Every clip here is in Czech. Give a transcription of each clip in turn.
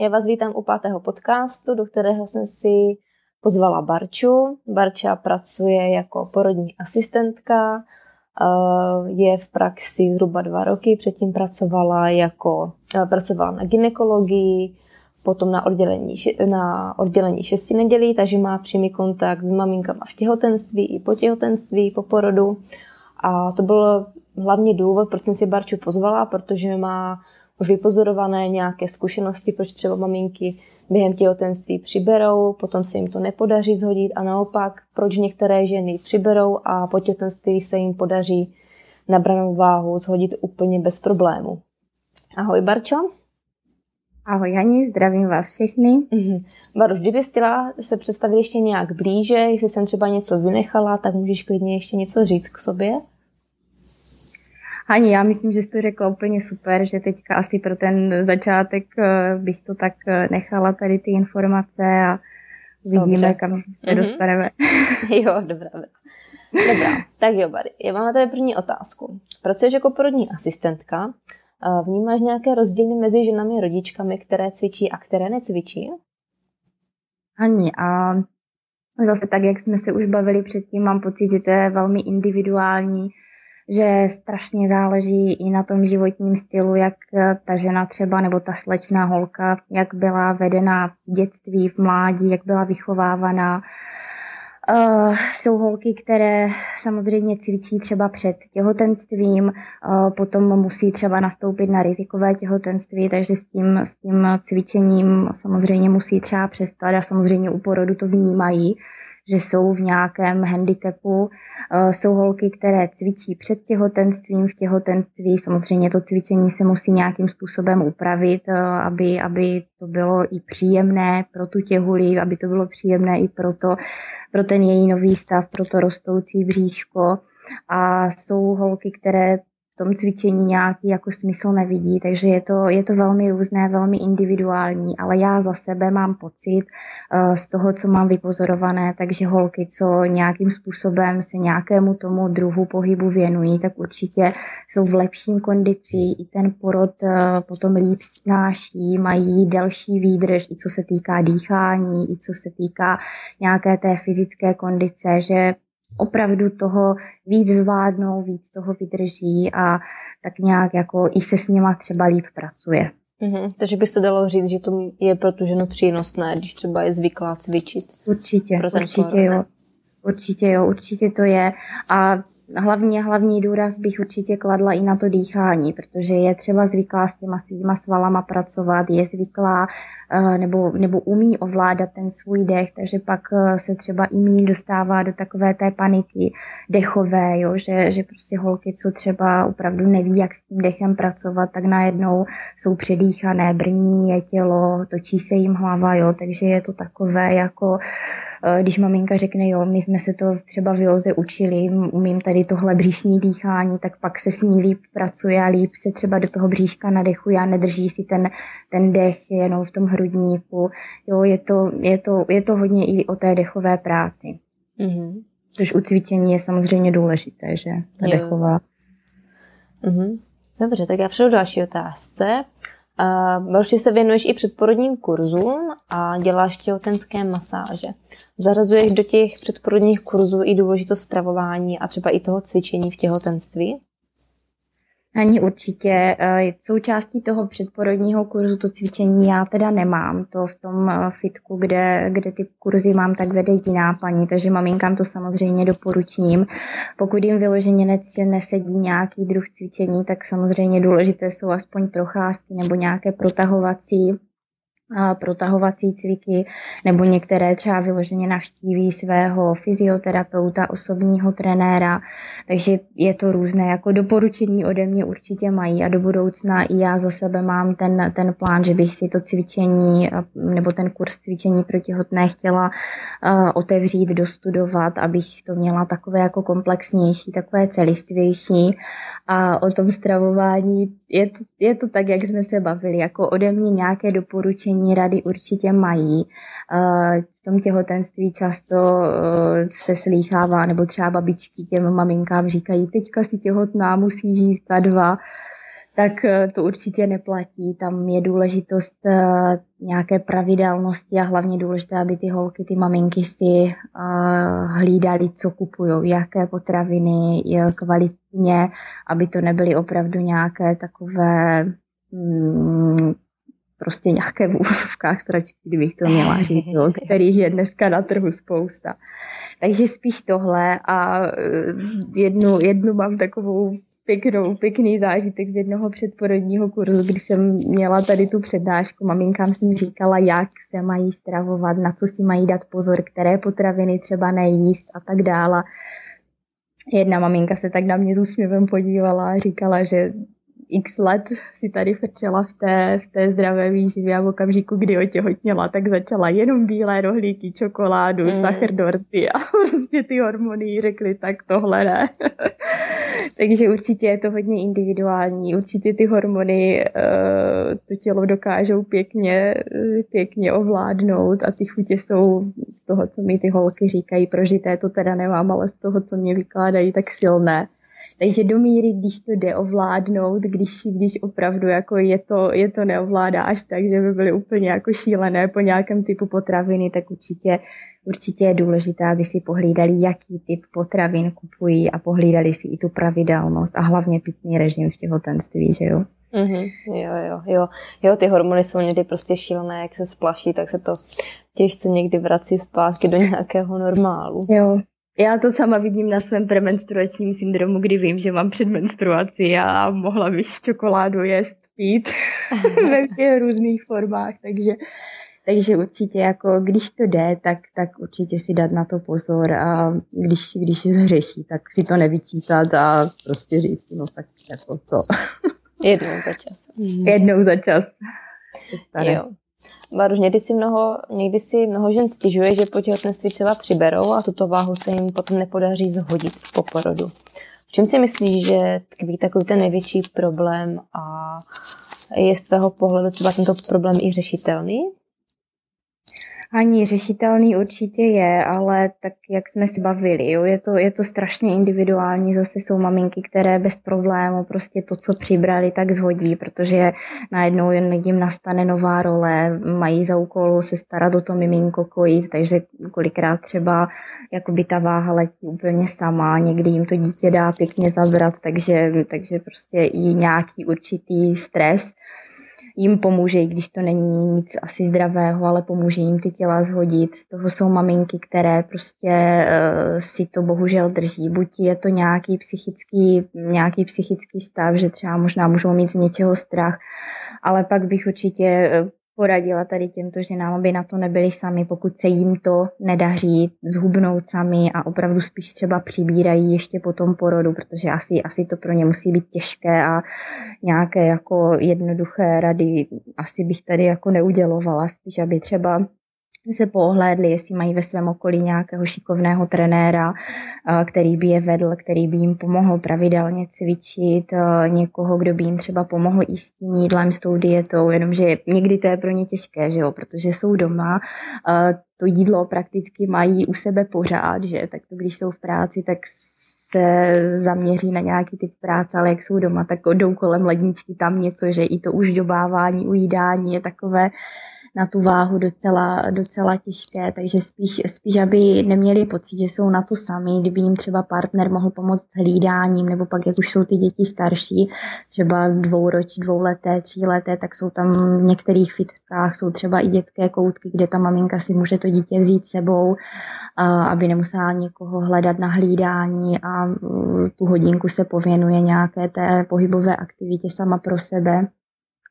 já vás vítám u pátého podcastu, do kterého jsem si pozvala Barču. Barča pracuje jako porodní asistentka, eh, je v praxi zhruba dva roky, předtím pracovala jako eh, pracovala na ginekologii, potom na oddělení, na oddělení šesti nedělí, takže má přímý kontakt s maminkama v těhotenství i po těhotenství, po porodu. A to byl hlavní důvod, proč jsem si Barču pozvala, protože má už vypozorované nějaké zkušenosti, proč třeba maminky během těhotenství přiberou, potom se jim to nepodaří zhodit a naopak, proč některé ženy přiberou a po těhotenství se jim podaří nabranou váhu zhodit úplně bez problému. Ahoj Barčo. Ahoj Jani, zdravím vás všechny. Mhm. Baruš, kdyby chtěla se představit ještě nějak blíže, jestli jsem třeba něco vynechala, tak můžeš klidně ještě něco říct k sobě. Ani já myslím, že jsi to řekla úplně super, že teďka asi pro ten začátek eh, bych to tak eh, nechala tady ty informace a vidíme, Dobře. kam se mm-hmm. dostaneme. jo, dobrá. Dobrá, tak jo, Bary, já mám na tebe první otázku. Pracuješ jako porodní asistentka, vnímáš nějaké rozdíly mezi ženami rodičkami, které cvičí a které necvičí? Ani a zase tak, jak jsme se už bavili předtím, mám pocit, že to je velmi individuální, že strašně záleží i na tom životním stylu, jak ta žena třeba nebo ta slečná holka, jak byla vedena v dětství, v mládí, jak byla vychovávaná. Uh, jsou holky, které samozřejmě cvičí třeba před těhotenstvím, uh, potom musí třeba nastoupit na rizikové těhotenství, takže s tím, s tím cvičením samozřejmě musí třeba přestat a samozřejmě u porodu to vnímají, že jsou v nějakém handicapu. Eh, jsou holky, které cvičí před těhotenstvím, v těhotenství. Samozřejmě to cvičení se musí nějakým způsobem upravit, eh, aby, aby to bylo i příjemné pro tu těhuli, aby to bylo příjemné i pro, to, pro ten její nový stav, pro to rostoucí bříško. A jsou holky, které tom cvičení nějaký jako smysl nevidí, takže je to, je to velmi různé, velmi individuální, ale já za sebe mám pocit uh, z toho, co mám vypozorované, takže holky, co nějakým způsobem se nějakému tomu druhu pohybu věnují, tak určitě jsou v lepším kondici, i ten porod uh, potom líp snáší, mají delší výdrž, i co se týká dýchání, i co se týká nějaké té fyzické kondice, že opravdu toho víc zvládnou, víc toho vydrží a tak nějak jako i se s nima třeba líp pracuje. Mm-hmm. Takže by se dalo říct, že to je pro tu ženu přínosné, když třeba je zvyklá cvičit. Určitě, určitě jo. Určitě jo, určitě to je. A hlavně, hlavní důraz bych určitě kladla i na to dýchání, protože je třeba zvyklá s těma svýma svalama pracovat, je zvyklá nebo, nebo umí ovládat ten svůj dech, takže pak eh, se třeba i méně dostává do takové té paniky dechové, jo, že, že prostě holky, co třeba opravdu neví, jak s tím dechem pracovat, tak najednou jsou předýchané, brní je tělo, točí se jim hlava, jo, takže je to takové jako Eh, když maminka řekne, jo, my jsme se to třeba v Joze učili, umím tady tohle bříšní dýchání, tak pak se s ní líp pracuje a líp se třeba do toho bříška nadechuje a nedrží si ten, ten dech jenom v tom hrudníku. Jo, je to, je to, je to hodně i o té dechové práci. Mm-hmm. Což u cvičení je samozřejmě důležité, že ta jo. dechová. Mm-hmm. Dobře, tak já přijdu další otázce. Další se věnuješ i předporodním kurzům a děláš těhotenské masáže. Zarazuješ do těch předporodních kurzů i důležitost stravování a třeba i toho cvičení v těhotenství? Ani určitě. Eh, součástí toho předporodního kurzu to cvičení já teda nemám. To v tom eh, fitku, kde, kde ty kurzy mám, tak vede jiná paní, takže maminkám to samozřejmě doporučím. Pokud jim vyloženě nesedí nějaký druh cvičení, tak samozřejmě důležité jsou aspoň procházky nebo nějaké protahovací protahovací cviky, nebo některé třeba vyloženě navštíví svého fyzioterapeuta, osobního trenéra, takže je to různé, jako doporučení ode mě určitě mají a do budoucna i já za sebe mám ten, ten plán, že bych si to cvičení nebo ten kurz cvičení pro těhotné chtěla uh, otevřít, dostudovat, abych to měla takové jako komplexnější, takové celistvější. A o tom stravování je to, je to tak, jak jsme se bavili, jako ode mě nějaké doporučení rady určitě mají. V tom těhotenství často eh, se slýchává, nebo třeba babičky těm maminkám říkají, teďka si těhotná, musí žít ta dva, tak eh, to určitě neplatí. Tam je důležitost eh, nějaké pravidelnosti a hlavně důležité, aby ty holky, ty maminky si hlídali, co kupují, jaké potraviny, kvalitně, aby to nebyly opravdu nějaké takové mm, prostě nějaké v úvozovkách stračky, kdybych to měla říct, jo, kterých je dneska na trhu spousta. Takže spíš tohle a e, jednu, jednu mám takovou pěknou, pěkný zážitek z jednoho předporodního kurzu, kdy jsem měla tady tu přednášku. Maminkám jsem říkala, jak se mají stravovat, na co si mají dát pozor, které potraviny třeba nejíst a tak dále. Jedna maminka se tak na mě s úsměvem podívala a říkala, že x let si tady frčela v té, v té zdravé výživě a v okamžiku, kdy otěhotněla, tak začala jenom bílé rohlíky, čokoládu, mm. sachar dorty a prostě ty hormony řekly, tak tohle ne. Takže určitě je to hodně individuální, určitě ty hormony uh, to tělo dokážou pěkně, pěkně ovládnout a ty chutě jsou z toho, co mi ty holky říkají, prožité to teda nemám, ale z toho, co mě vykládají, tak silné. Takže do míry, když to jde ovládnout, když, když opravdu jako je to, je to neovládá až tak, že by byly úplně jako šílené po nějakém typu potraviny, tak určitě, určitě je důležité, aby si pohlídali, jaký typ potravin kupují a pohlídali si i tu pravidelnost a hlavně pitný režim v těhotenství, že jo? Mm-hmm. Jo, jo, jo. Jo, ty hormony jsou někdy prostě šílené, jak se splaší, tak se to těžce někdy vrací zpátky do nějakého normálu. Jo, já to sama vidím na svém premenstruačním syndromu, kdy vím, že mám předmenstruaci a mohla bych čokoládu jest, pít ve všech různých formách, takže takže určitě jako, když to jde, tak, tak určitě si dát na to pozor a když, když se řeší, tak si to nevyčítat a prostě říct, no tak jako to. Jednou za čas. Jednou za čas. Jo. Baruž, někdy si mnoho, někdy si mnoho žen stěžuje, že po těhotenství třeba přiberou a tuto váhu se jim potom nepodaří zhodit po porodu. V čem si myslíš, že tkví takový ten největší problém a je z tvého pohledu třeba tento problém i řešitelný? Ani řešitelný určitě je, ale tak jak jsme si bavili, jo, je, to, je to strašně individuální. Zase jsou maminky, které bez problému prostě to, co přibrali, tak zhodí, protože najednou jim nastane nová role, mají za úkol se starat o to miminko kojit, takže kolikrát třeba jakoby ta váha letí úplně sama, někdy jim to dítě dá pěkně zabrat, takže, takže prostě i nějaký určitý stres jim pomůže, i když to není nic asi zdravého, ale pomůže jim ty těla zhodit. Z toho jsou maminky, které prostě uh, si to bohužel drží. Buď je to nějaký psychický, nějaký psychický stav, že třeba možná můžou mít z něčeho strach, ale pak bych určitě eh, poradila tady těmto ženám, aby na to nebyli sami, pokud se jim to nedaří zhubnout sami a opravdu spíš třeba přibírají ještě po tom porodu, protože asi, asi to pro ně musí být těžké a nějaké jako jednoduché rady asi bych tady jako neudělovala, spíš aby třeba se pohlédli, jestli mají ve svém okolí nějakého šikovného trenéra, který by je vedl, který by jim pomohl pravidelně cvičit, někoho, kdo by jim třeba pomohl i s tím jídlem, s tou dietou, jenomže někdy to je pro ně těžké, že jo, protože jsou doma, to jídlo prakticky mají u sebe pořád, že? Tak to když jsou v práci, tak se zaměří na nějaký typ práce, ale jak jsou doma, tak jdou kolem ledničky tam něco, že i to už dobávání, ujídání je takové na tu váhu docela, docela těžké, takže spíš, spíš, aby neměli pocit, že jsou na to sami, kdyby jim třeba partner mohl pomoct hlídáním, nebo pak, jak už jsou ty děti starší, třeba dvouroč, dvouleté, tříleté, tak jsou tam v některých fitkách, jsou třeba i dětské koutky, kde ta maminka si může to dítě vzít sebou, aby nemusela někoho hledat na hlídání a tu hodinku se pověnuje nějaké té pohybové aktivitě sama pro sebe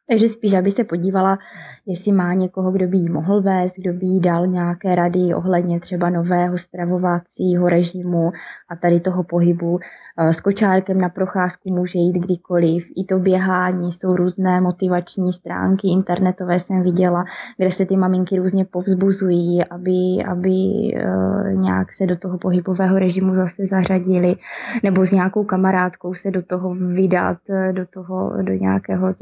Takže spíš, aby se podívala, jestli má někoho, kdo by jí mohl vést, kdo by jí dal nějaké rady ohledně třeba nového stravovacího režimu a tady toho pohybu. Eh, s kočárkem na procházku může jít kdykoliv. I to běhání, jsou různé motivační stránky internetové jsem viděla, kde se ty maminky různě povzbuzují, aby, aby eh, nějak se do toho pohybového režimu zase zařadili, nebo s nějakou kamarádkou se do toho vydat, eh, do toho, do nějakého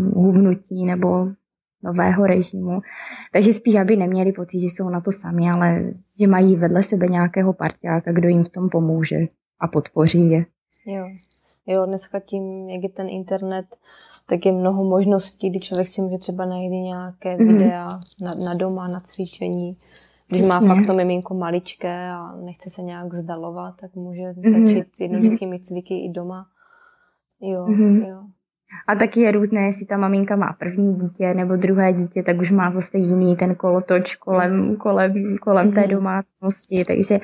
hubnutí nebo nového režimu. Takže spíš, aby neměli pocit, že jsou na to sami, ale že mají vedle sebe nějakého parťáka, kdo jim v tom pomůže a podpoří je. Jo. jo, dneska tím, jak je ten internet, tak je mnoho možností, kdy člověk si může třeba najít nějaké mm-hmm. videa na, na doma, na cvičení. Když má fakt to miminko maličké a nechce se nějak vzdalovat, tak může mm-hmm. začít s jednoduchými cviky i doma. Jo, mm-hmm. jo. A taky je různé, jestli ta maminka má první dítě nebo druhé dítě, tak už má zase jiný ten kolotoč kolem, kolem, kolem té mhm. domácnosti. Takže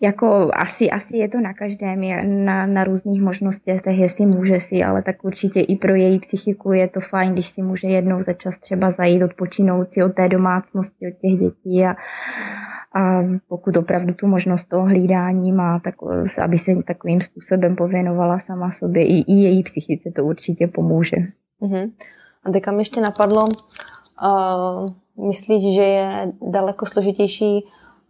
jako asi, asi je to na každém, je na, na různých možnostech, jestli může si, ale tak určitě i pro její psychiku je to fajn, když si může jednou za čas třeba zajít odpočinout si od té domácnosti, od těch dětí a, a pokud opravdu tu možnost toho hlídání má, tak aby se takovým způsobem pověnovala sama sobě, i, i její psychice to určitě pomůže. Uh-huh. A teďka mi ještě napadlo, uh, myslíš, že je daleko složitější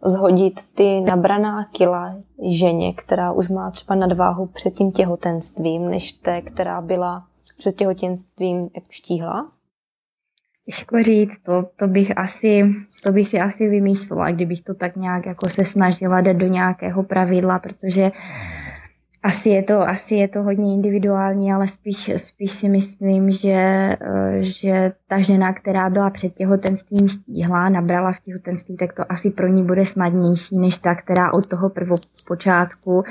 zhodit ty nabraná kila ženě, která už má třeba nadváhu před tím těhotenstvím, než té, která byla před těhotenstvím štíhla? Těžko říct, to, to, bych asi, to bych si asi vymýšlela, kdybych to tak nějak jako se snažila dát do nějakého pravidla, protože asi je to, asi je to hodně individuální, ale spíš, spíš si myslím, že, eh, že ta žena, která byla před těhotenstvím štíhla, nabrala v těhotenství, tak to asi pro ní bude snadnější, než ta, která od toho prvopočátku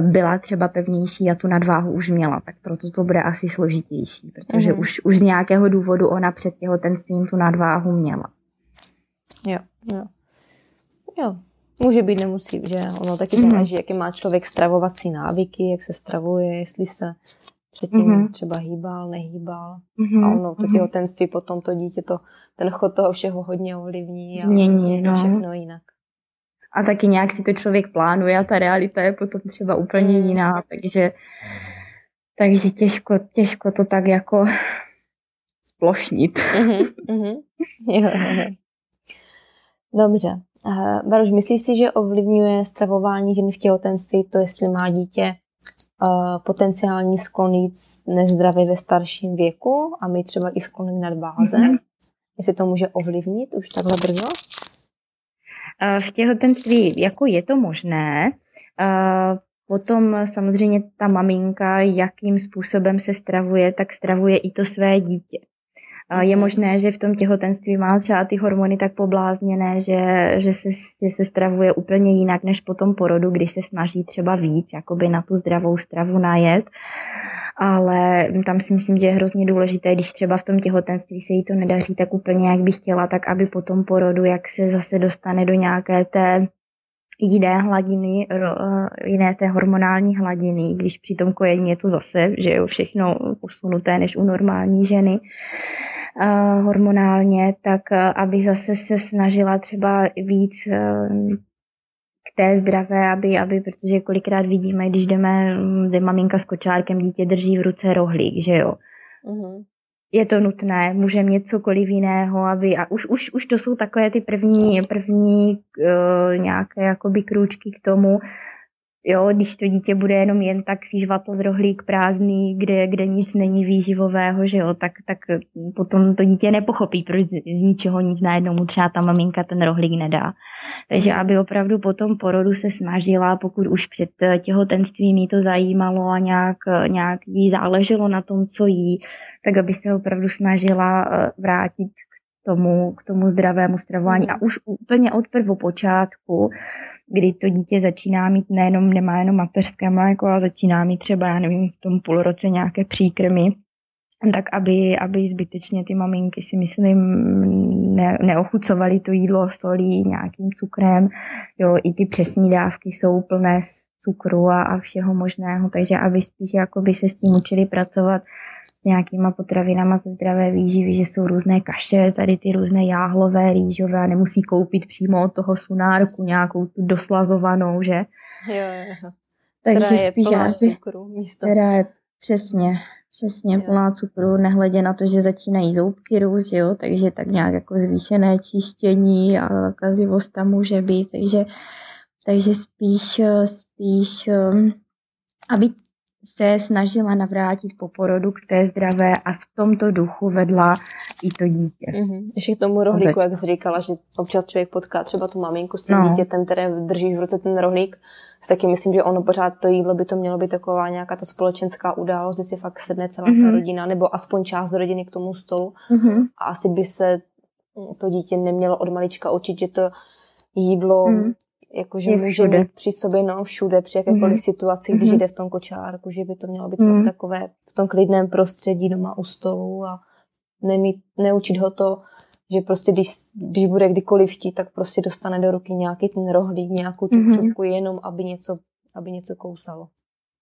byla třeba pevnější a tu nadváhu už měla. Tak proto to bude asi složitější, protože mm-hmm. už, už z nějakého důvodu ona před těhotenstvím tu nadváhu měla. Jo, jo. Jo, Může být, nemusí, že ono taky mm-hmm. záleží, jaké má člověk stravovací návyky, jak se stravuje, jestli se předtím mm-hmm. třeba hýbal, nehýbal. Mm-hmm. A ono, to mhm. těhotenství potom to dítě, to, ten chod toho všeho hodně ovlivní. Změní, a to no. všechno jinak. A taky nějak si to člověk plánuje a ta realita je potom třeba úplně mm. jiná, takže, takže těžko, těžko to tak jako splošnit. Mm-hmm, mm-hmm. Jo, jo. Dobře, Baruš, myslíš si, že ovlivňuje stravování ženy v těhotenství to, jestli má dítě potenciální sklon jít nezdravě ve starším věku a mít třeba i sklony nad bázem? Mm-hmm. Jestli to může ovlivnit už takhle brzo? V těhotenství jako je to možné. Potom samozřejmě ta maminka, jakým způsobem se stravuje, tak stravuje i to své dítě. Je možné, že v tom těhotenství má třeba ty hormony tak poblázněné, že, že, se, že se stravuje úplně jinak než po tom porodu, kdy se snaží třeba víc jakoby na tu zdravou stravu najet. Ale tam si myslím, že je hrozně důležité, když třeba v tom těhotenství se jí to nedaří tak úplně, jak by chtěla, tak aby po tom porodu, jak se zase dostane do nějaké té jiné hladiny, jiné té hormonální hladiny, když při tom kojení je to zase, že je všechno posunuté než u normální ženy, hormonálně, tak aby zase se snažila třeba víc k té zdravé, aby, aby, protože kolikrát vidíme, když jdeme, jde maminka s kočárkem, dítě drží v ruce rohlík, že jo. Mm-hmm. Je to nutné, může mít cokoliv jiného, aby, a už, už, už to jsou takové ty první, první uh, nějaké jakoby krůčky k tomu, Jo, když to dítě bude jenom jen tak si žvatl rohlík prázdný, kde, kde nic není výživového, že jo, tak, tak potom to dítě nepochopí, proč z ničeho nic najednou mu třeba ta maminka ten rohlík nedá. Takže mhm. aby opravdu po tom porodu se snažila, pokud už před těhotenstvím jí to zajímalo a nějak, nějak jí záleželo na tom, co jí, tak aby se opravdu snažila eh, vrátit k tomu, k tomu zdravému stravování. Mhm. A už úplně od prvopočátku kdy to dítě začíná mít nejenom, nemá jenom mateřské mléko, ale začíná mít třeba, já nevím, v tom půlroce nějaké příkrmy, tak aby, aby zbytečně ty maminky si myslím ne, neochucovaly to jídlo solí nějakým cukrem. Jo, i ty přesní dávky jsou plné cukru a, a všeho možného, takže aby spíš jakoby se s tím učili pracovat s nějakýma potravinama ze zdravé výživy, že jsou různé kaše, tady ty různé jáhlové, rýžové a nemusí koupit přímo od toho sunárku nějakou tu doslazovanou, že? Jo, jo. Takže je spíš, plná aby, cukru místo. která je přesně, přesně Jo. plná cukru, nehledě na to, že začínají zoubky růst, jo, takže tak nějak jako zvýšené čištění a kazivost tam může být, takže, takže spíš, eh, spíš, eh, aby se snažila navrátit po porodu k té zdravé a v tomto duchu vedla i to dítě. Mhm. Ještě k tomu rohlíku, jak jsi říkala, že občas člověk potká třeba tu maminku s tím No. dítětem, které držíš v ruce ten rohlík, tak taky myslím, že ono pořád to jídlo by to mělo být taková nějaká ta společenská událost, kdy si fakt sedne celá ta Mhm. rodina, nebo aspoň část rodiny k tomu stolu Mhm. a asi by se to dítě nemělo od malička učit, že to jídlo Mhm. Jakože Je může všude. mít při sobě no, všude, při jakékoliv Mhm. situaci, když Mhm. jde v tom kočárku, že by to mělo být Mhm. fakt takové v tom klidném prostředí doma u stolu a nemít, neučit ho to, že prostě když, když bude kdykoliv chtít, tak prostě dostane do ruky nějaký ten rohlík, nějakou tu Mhm. křupku, jenom aby něco, aby něco kousalo.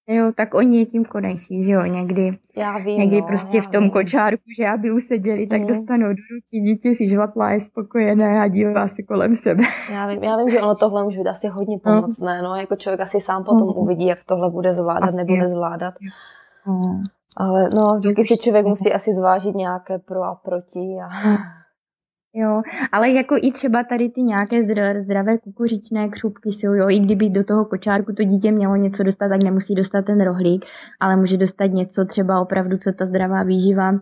Jo, tak oni je tím konejší, že jo, někdy, Já vím, někdy no, prostě já v tom vím. kočárku, že aby useděli, tak Mhm. dostanou do ruky, dítě si žvatlá, je spokojené a dívá se kolem sebe. Já vím, já vím, že ono tohle může být asi hodně pomocné, no, jako člověk asi sám potom Mhm. uvidí, jak tohle bude zvládat Asi nebo jo. nezvládat. Ale no, vždycky si člověk musí asi zvážit nějaké pro a proti. A... Jo, ale jako i třeba tady ty nějaké zdra- zdravé kukuřičné křupky jsou, jo, i kdyby do toho kočárku to dítě mělo něco dostat, tak nemusí dostat ten rohlík, ale může dostat něco třeba opravdu, co ta zdravá výživa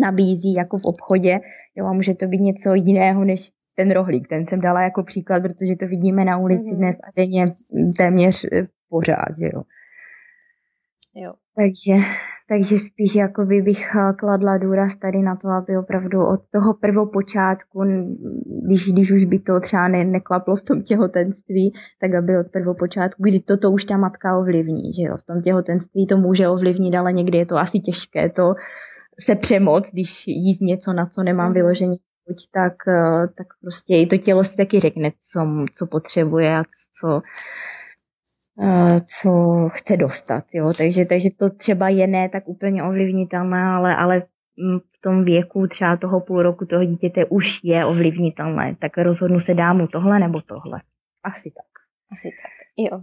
nabízí jako v obchodě, jo, a může to být něco jiného než ten rohlík. Ten jsem dala jako příklad, protože to vidíme na ulici Mhm. dnes a denně mm, téměř eh, pořád, že jo. Jo. Takže, takže spíš jakoby bych eh, kladla důraz tady na to, aby opravdu od toho prvopočátku, když, když už by to třeba ne, neklaplo v tom těhotenství, tak aby od prvopočátku, kdy toto už ta matka ovlivní, že jo, v tom těhotenství to může ovlivnit, ale někdy je to asi těžké to se přemoc, když jíst něco, na co nemám Mhm. vyložený chuť, tak, eh, tak prostě i to tělo si taky řekne, co, co potřebuje a co, co chce dostat. Jo? Takže, takže to třeba je ne tak úplně ovlivnitelné, ale, ale mm, v tom věku třeba toho půl roku toho dítěte už je ovlivnitelné. Tak rozhodnu se dá mu tohle nebo tohle. Asi tak. Asi tak. Jo.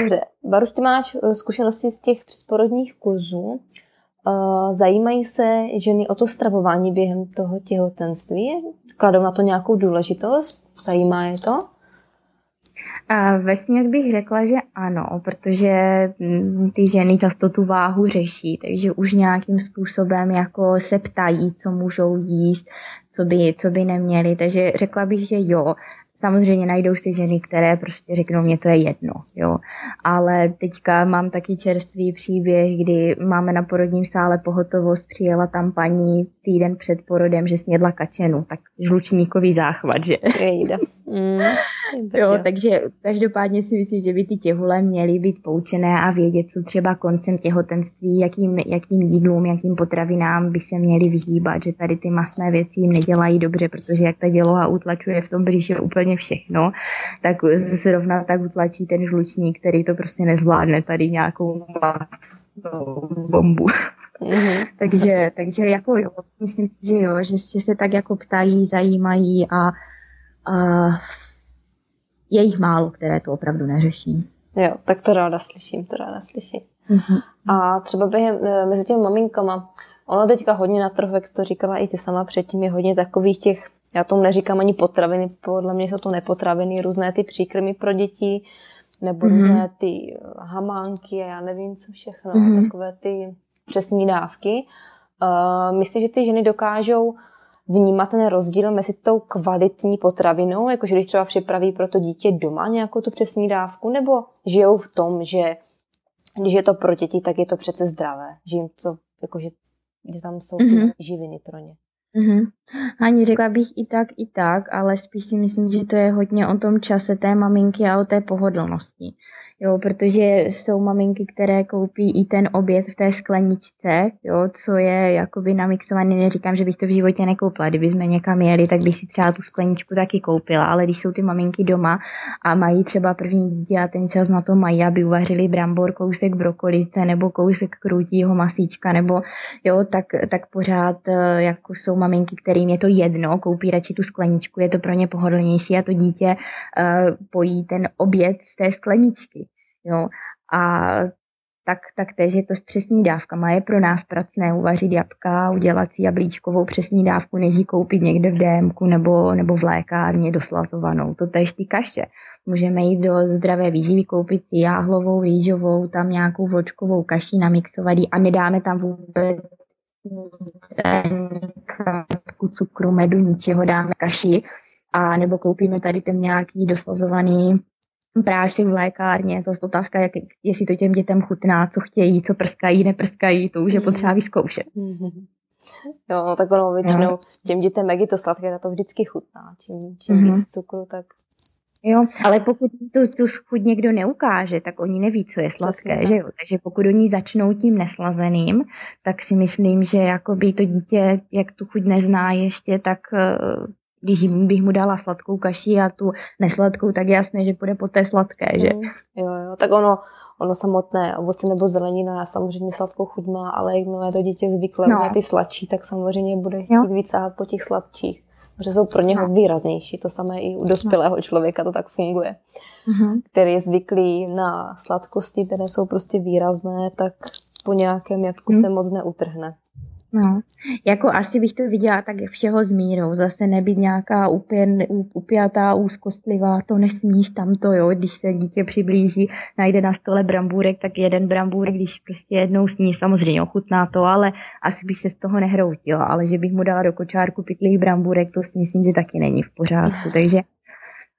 Dobře. Baruš, ty máš eh, zkušenosti z těch předporodních kurzů. Eh, Zajímají se ženy o to stravování během toho těhotenství? Kladou na to nějakou důležitost? Zajímá je to? Vesměs bych řekla, že ano, protože mm, ty ženy často tu váhu řeší, takže už nějakým způsobem jako se ptají, co můžou jíst, co by, co by neměly, takže řekla bych, že jo. Samozřejmě najdou se ženy, které prostě řeknou, mě to je jedno, jo. Ale teďka mám taky čerstvý příběh, kdy máme na porodním sále pohotovost, přijela tam paní týden před porodem, že snědla kačenu, tak žlučníkový záchvat, že? Jejda. Mm, Jo, takže každopádně si myslím, že by ty těhule měly být poučené a vědět, co třeba koncem těhotenství, jakým, jakým jídlům, jakým potravinám by se měly vyhýbat, že tady ty masné věci jim nedělají dobře, protože jak ta děloha utlačuje v tom břiše úplně všechno, tak zrovna tak utlačí ten žlučník, který to prostě nezvládne tady nějakou bombu. Mhm. takže, takže jako jo, myslím si, že jo, že, že se tak jako ptají, zajímají a, a je jich málo, které to opravdu neřeší. Jo, tak to ráda slyším, to ráda slyším. Mhm. A třeba během, eh, mezi těmi maminkama, ono teďka hodně na trhu, jak to říkala i ty sama předtím, je hodně takových těch, já tomu neříkám ani potraviny, podle mě jsou to nepotraviny, různé ty příkrmy pro děti, nebo Mhm. různé ty hamánky a já nevím co všechno, Mhm. takové ty přesní dávky. Uh, myslím, že ty ženy dokážou vnímat ten rozdíl mezi tou kvalitní potravinou, jakože když třeba připraví pro to dítě doma nějakou tu přesní dávku, nebo žijou v tom, že když je to pro děti, tak je to přece zdravé, že jim to, jakože, že tam jsou ty Mhm. živiny pro ně. Mhm. Ani řekla bych i tak, i tak, ale spíš si myslím, že to je hodně o tom čase té maminky a o té pohodlnosti. Jo, protože jsou maminky, které koupí i ten oběd v té skleničce, jo, co je jakoby namixovaný, neříkám, že bych to v životě nekoupila, kdyby jsme někam jeli, tak bych si třeba tu skleničku taky koupila, ale když jsou ty maminky doma a mají třeba první dítě a ten čas na to mají, aby uvařili brambor, kousek brokolice nebo kousek krutího masíčka, nebo jo, tak, tak pořád eh, jako jsou maminky, kterým je to jedno, koupí radši tu skleničku, je to pro ně pohodlnější a to dítě uh, pojí ten oběd z té skleničky. Jo. A tak, tak též je to s přesní dávkama. Je pro nás pracné uvařit jabka, udělat si jablíčkovou přesní dávku, než ji koupit někde v DMku nebo, nebo v lékárně doslazovanou. To též ty kaše. Můžeme jít do zdravé výživy, koupit si jáhlovou, rýžovou, tam nějakou vločkovou kaši, namixovat a nedáme tam vůbec kapku cukru, medu, ničeho, dáme kaši a nebo koupíme tady ten nějaký doslazovaný prášek v lékárně, zase otázka, jak, jestli to těm dětem chutná, co chtějí, co prskají, neprskají, to už je potřeba vyzkoušet. Jo, tak ono většinou jo. těm dětem, jak je to sladké, to vždycky chutná. Čím, čím mm-hmm. víc cukru, tak... Jo, ale pokud tu, tu chuť někdo neukáže, tak oni neví, co je sladké, Přesně, že jo? Takže pokud oni začnou tím neslazeným, tak si myslím, že jakoby to dítě, jak tu chuť nezná ještě, tak eh, když bych mu dala sladkou kaši a tu nesladkou, tak jasné, že půjde po té sladké, že? Mm, jo, jo, tak ono, ono samotné ovoce nebo zelenina samozřejmě sladkou chuť má, ale jakmile to dítě zvyklé no. na ty sladší, tak samozřejmě bude chtít jo. víc po těch sladších, protože jsou pro něho no. výraznější. To samé i u dospělého no. člověka to tak funguje, mm-hmm. který je zvyklý na sladkosti, které jsou prostě výrazné, tak po nějakém jabku mm. se moc neutrhne. No, jako asi bych to viděla tak všeho s mírou, zase nebýt nějaká úplně upjatá, úzkostlivá, to nesmíš tamto, jo, když se dítě přiblíží, najde na stole brambůrek, tak jeden brambůrek, když prostě jednou sní, samozřejmě ochutná to, ale asi bych se z toho nehroutila, ale že bych mu dala do kočárku pytlých brambůrek, to si myslím, že taky není v pořádku, takže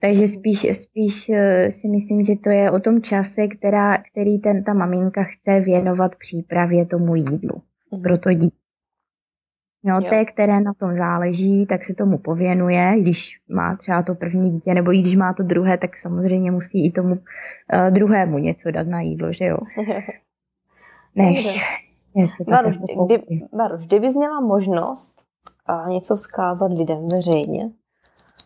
takže spíš, spíš eh, si myslím, že to je o tom čase, která, který ten, ta maminka chce věnovat přípravě tomu jídlu. Pro to dítě. Jo, jo. té, které na tom záleží, tak se tomu pověnuje, když má třeba to první dítě, nebo i když má to druhé, tak samozřejmě musí i tomu uh, druhému něco dát na jídlo, že jo? Než Varuš, kdy, Varuš, kdybys měla možnost a něco vzkázat lidem veřejně,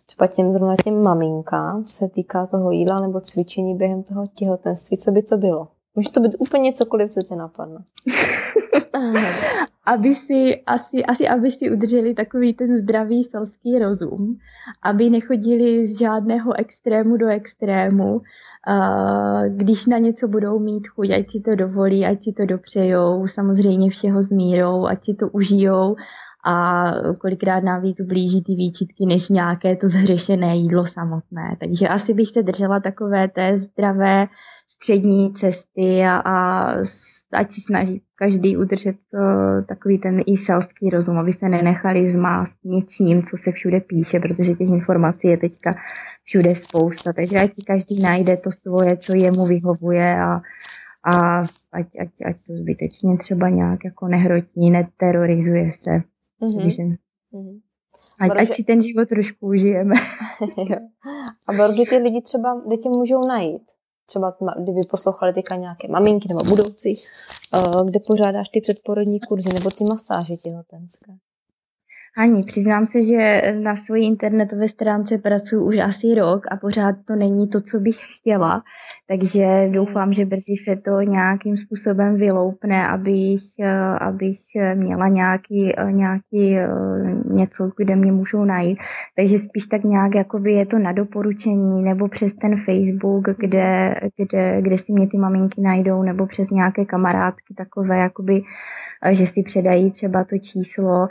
třeba těm zrovna těm maminkám, co se týká toho jídla nebo cvičení během toho těhotenství, co by to bylo? Může to být úplně cokoliv, co tě napadne. aby si, asi, asi aby si udrželi takový ten zdravý selský rozum, aby nechodili z žádného extrému do extrému, když na něco budou mít chuť, ať si to dovolí, ať si to dopřejou, samozřejmě všeho s mírou, ať si to užijou a kolikrát nám víc blíží ty výčitky, než nějaké to zhřešené jídlo samotné. Takže asi bych se držela takové té zdravé střední cesty a, a ať si snaží každý udržet uh, takový ten i selský rozum, aby se nenechali zmást něčím, co se všude píše, protože těch informací je teďka všude spousta, takže ať si každý najde to svoje, co jemu vyhovuje a, a ať, ať, ať to zbytečně třeba nějak jako nehrotí, neterorizuje se. Mm-hmm. Takže, mm-hmm. Ať, Protože... ať si ten život trošku užijeme. a protože ty lidi třeba, kde tě můžou najít? Třeba kdyby poslouchali teďka nějaké maminky nebo budoucí, eh, kde pořádáš ty předporodní kurzy nebo ty masáže těhotenské? Ani, přiznám se, že na své internetové stránce pracuji už asi rok a pořád to není to, co bych chtěla, takže doufám, že brzy se to nějakým způsobem vyloupne, abych, abych měla nějaký, nějaký něco, kde mě můžou najít. Takže spíš tak nějak jakoby je to na doporučení nebo přes ten Facebook, kde, kde, kde si mě ty maminky najdou, nebo přes nějaké kamarádky takové, jakoby, že si předají třeba to číslo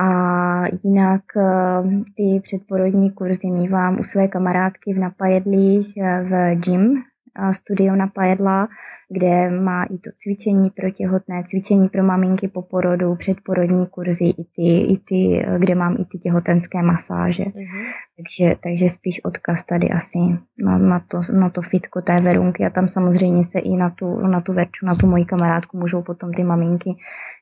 a jinak eh, ty předporodní kurzy mývám u své kamarádky v Napajedlích eh, v gym, studio Napajedla, kde má i to cvičení pro těhotné, cvičení pro maminky po porodu, předporodní kurzy, i ty, i ty kde mám i ty těhotenské masáže. Mm-hmm. Takže, takže spíš odkaz tady asi na, na, to, na to fitko té Verunky a tam samozřejmě se i na tu, na tu Verču, na tu moji kamarádku můžou potom ty maminky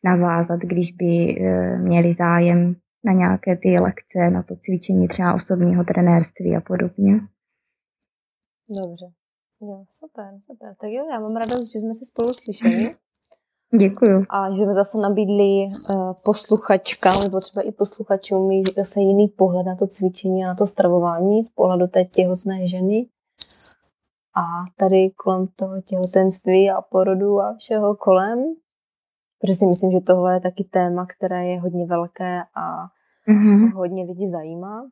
navázat, když by e, měli zájem na nějaké ty lekce, na to cvičení třeba osobního trenérství a podobně. Dobře. Jo, super, super. Tak jo, já mám radost, že jsme se spolu slyšeli. Děkuju. A že jsme zase nabídli uh, posluchačkám, nebo třeba i posluchačům mít zase jiný pohled na to cvičení a na to stravování z pohledu té těhotné ženy. A tady kolem toho těhotenství a porodu a všeho kolem. Protože si myslím, že tohle je taky téma, které je hodně velké a mm-hmm. hodně lidí zajímá.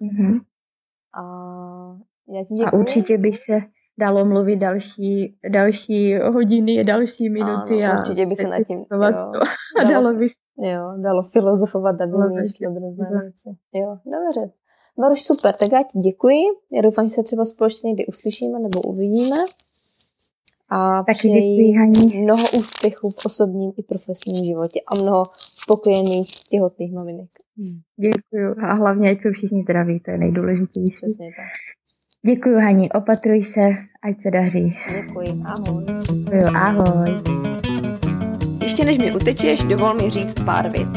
Mm-hmm. A já ti děkuji. A určitě by se dalo mluvit další, další hodiny, další minuty. Ano, a určitě by se nad tím jo, a dalo, dalo by Jo, dalo filozofovat a vymýšlet různé věci. Jo, dobře. Baruš, super, tak já ti děkuji. Já doufám, že se třeba společně někdy uslyšíme nebo uvidíme. A Taky děkuji, Haní. mnoho úspěchů v osobním i profesním životě a mnoho spokojených těhotných maminek. Děkuji a hlavně, ať jsou všichni zdraví, to je nejdůležitější. Přesně tak. Děkuji, Hani, opatruj se, ať se daří. Děkuji, ahoj. Děkuji, ahoj. Ještě než mi utečeš, dovol mi říct pár vět.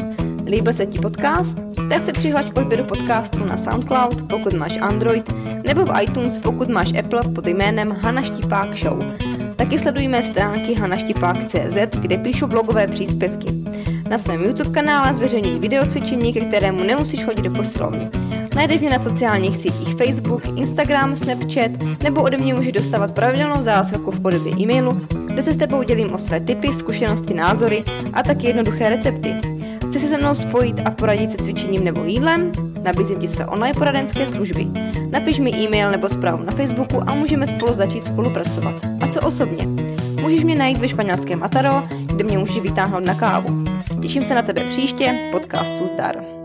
Líbil se ti podcast? Tak se přihlaš k odběru podcastu na SoundCloud, pokud máš Android, nebo v iTunes, pokud máš Apple pod jménem Hana Štipák Show. Taky sleduj mé stránky hanaštipák.cz, kde píšu blogové příspěvky. Na svém YouTube kanále zveřejňuji videocvičení, ke kterému nemusíš chodit do posilovny. Najdeš mě na sociálních sítích Facebook, Instagram, Snapchat nebo ode mě můžeš dostávat pravidelnou zásilku v podobě e-mailu, kde se s tebou dělím o své typy, zkušenosti, názory a taky jednoduché recepty. Chci se se mnou spojit a poradit se cvičením nebo jídlem? Nabízím ti své online poradenské služby. Napiš mi e-mail nebo zprávu na Facebooku a můžeme spolu začít spolupracovat. A co osobně? Můžeš mě najít ve španělském Ataro, kde mě můžeš vytáhnout na kávu. Těším se na tebe příště, podcastu Zdar.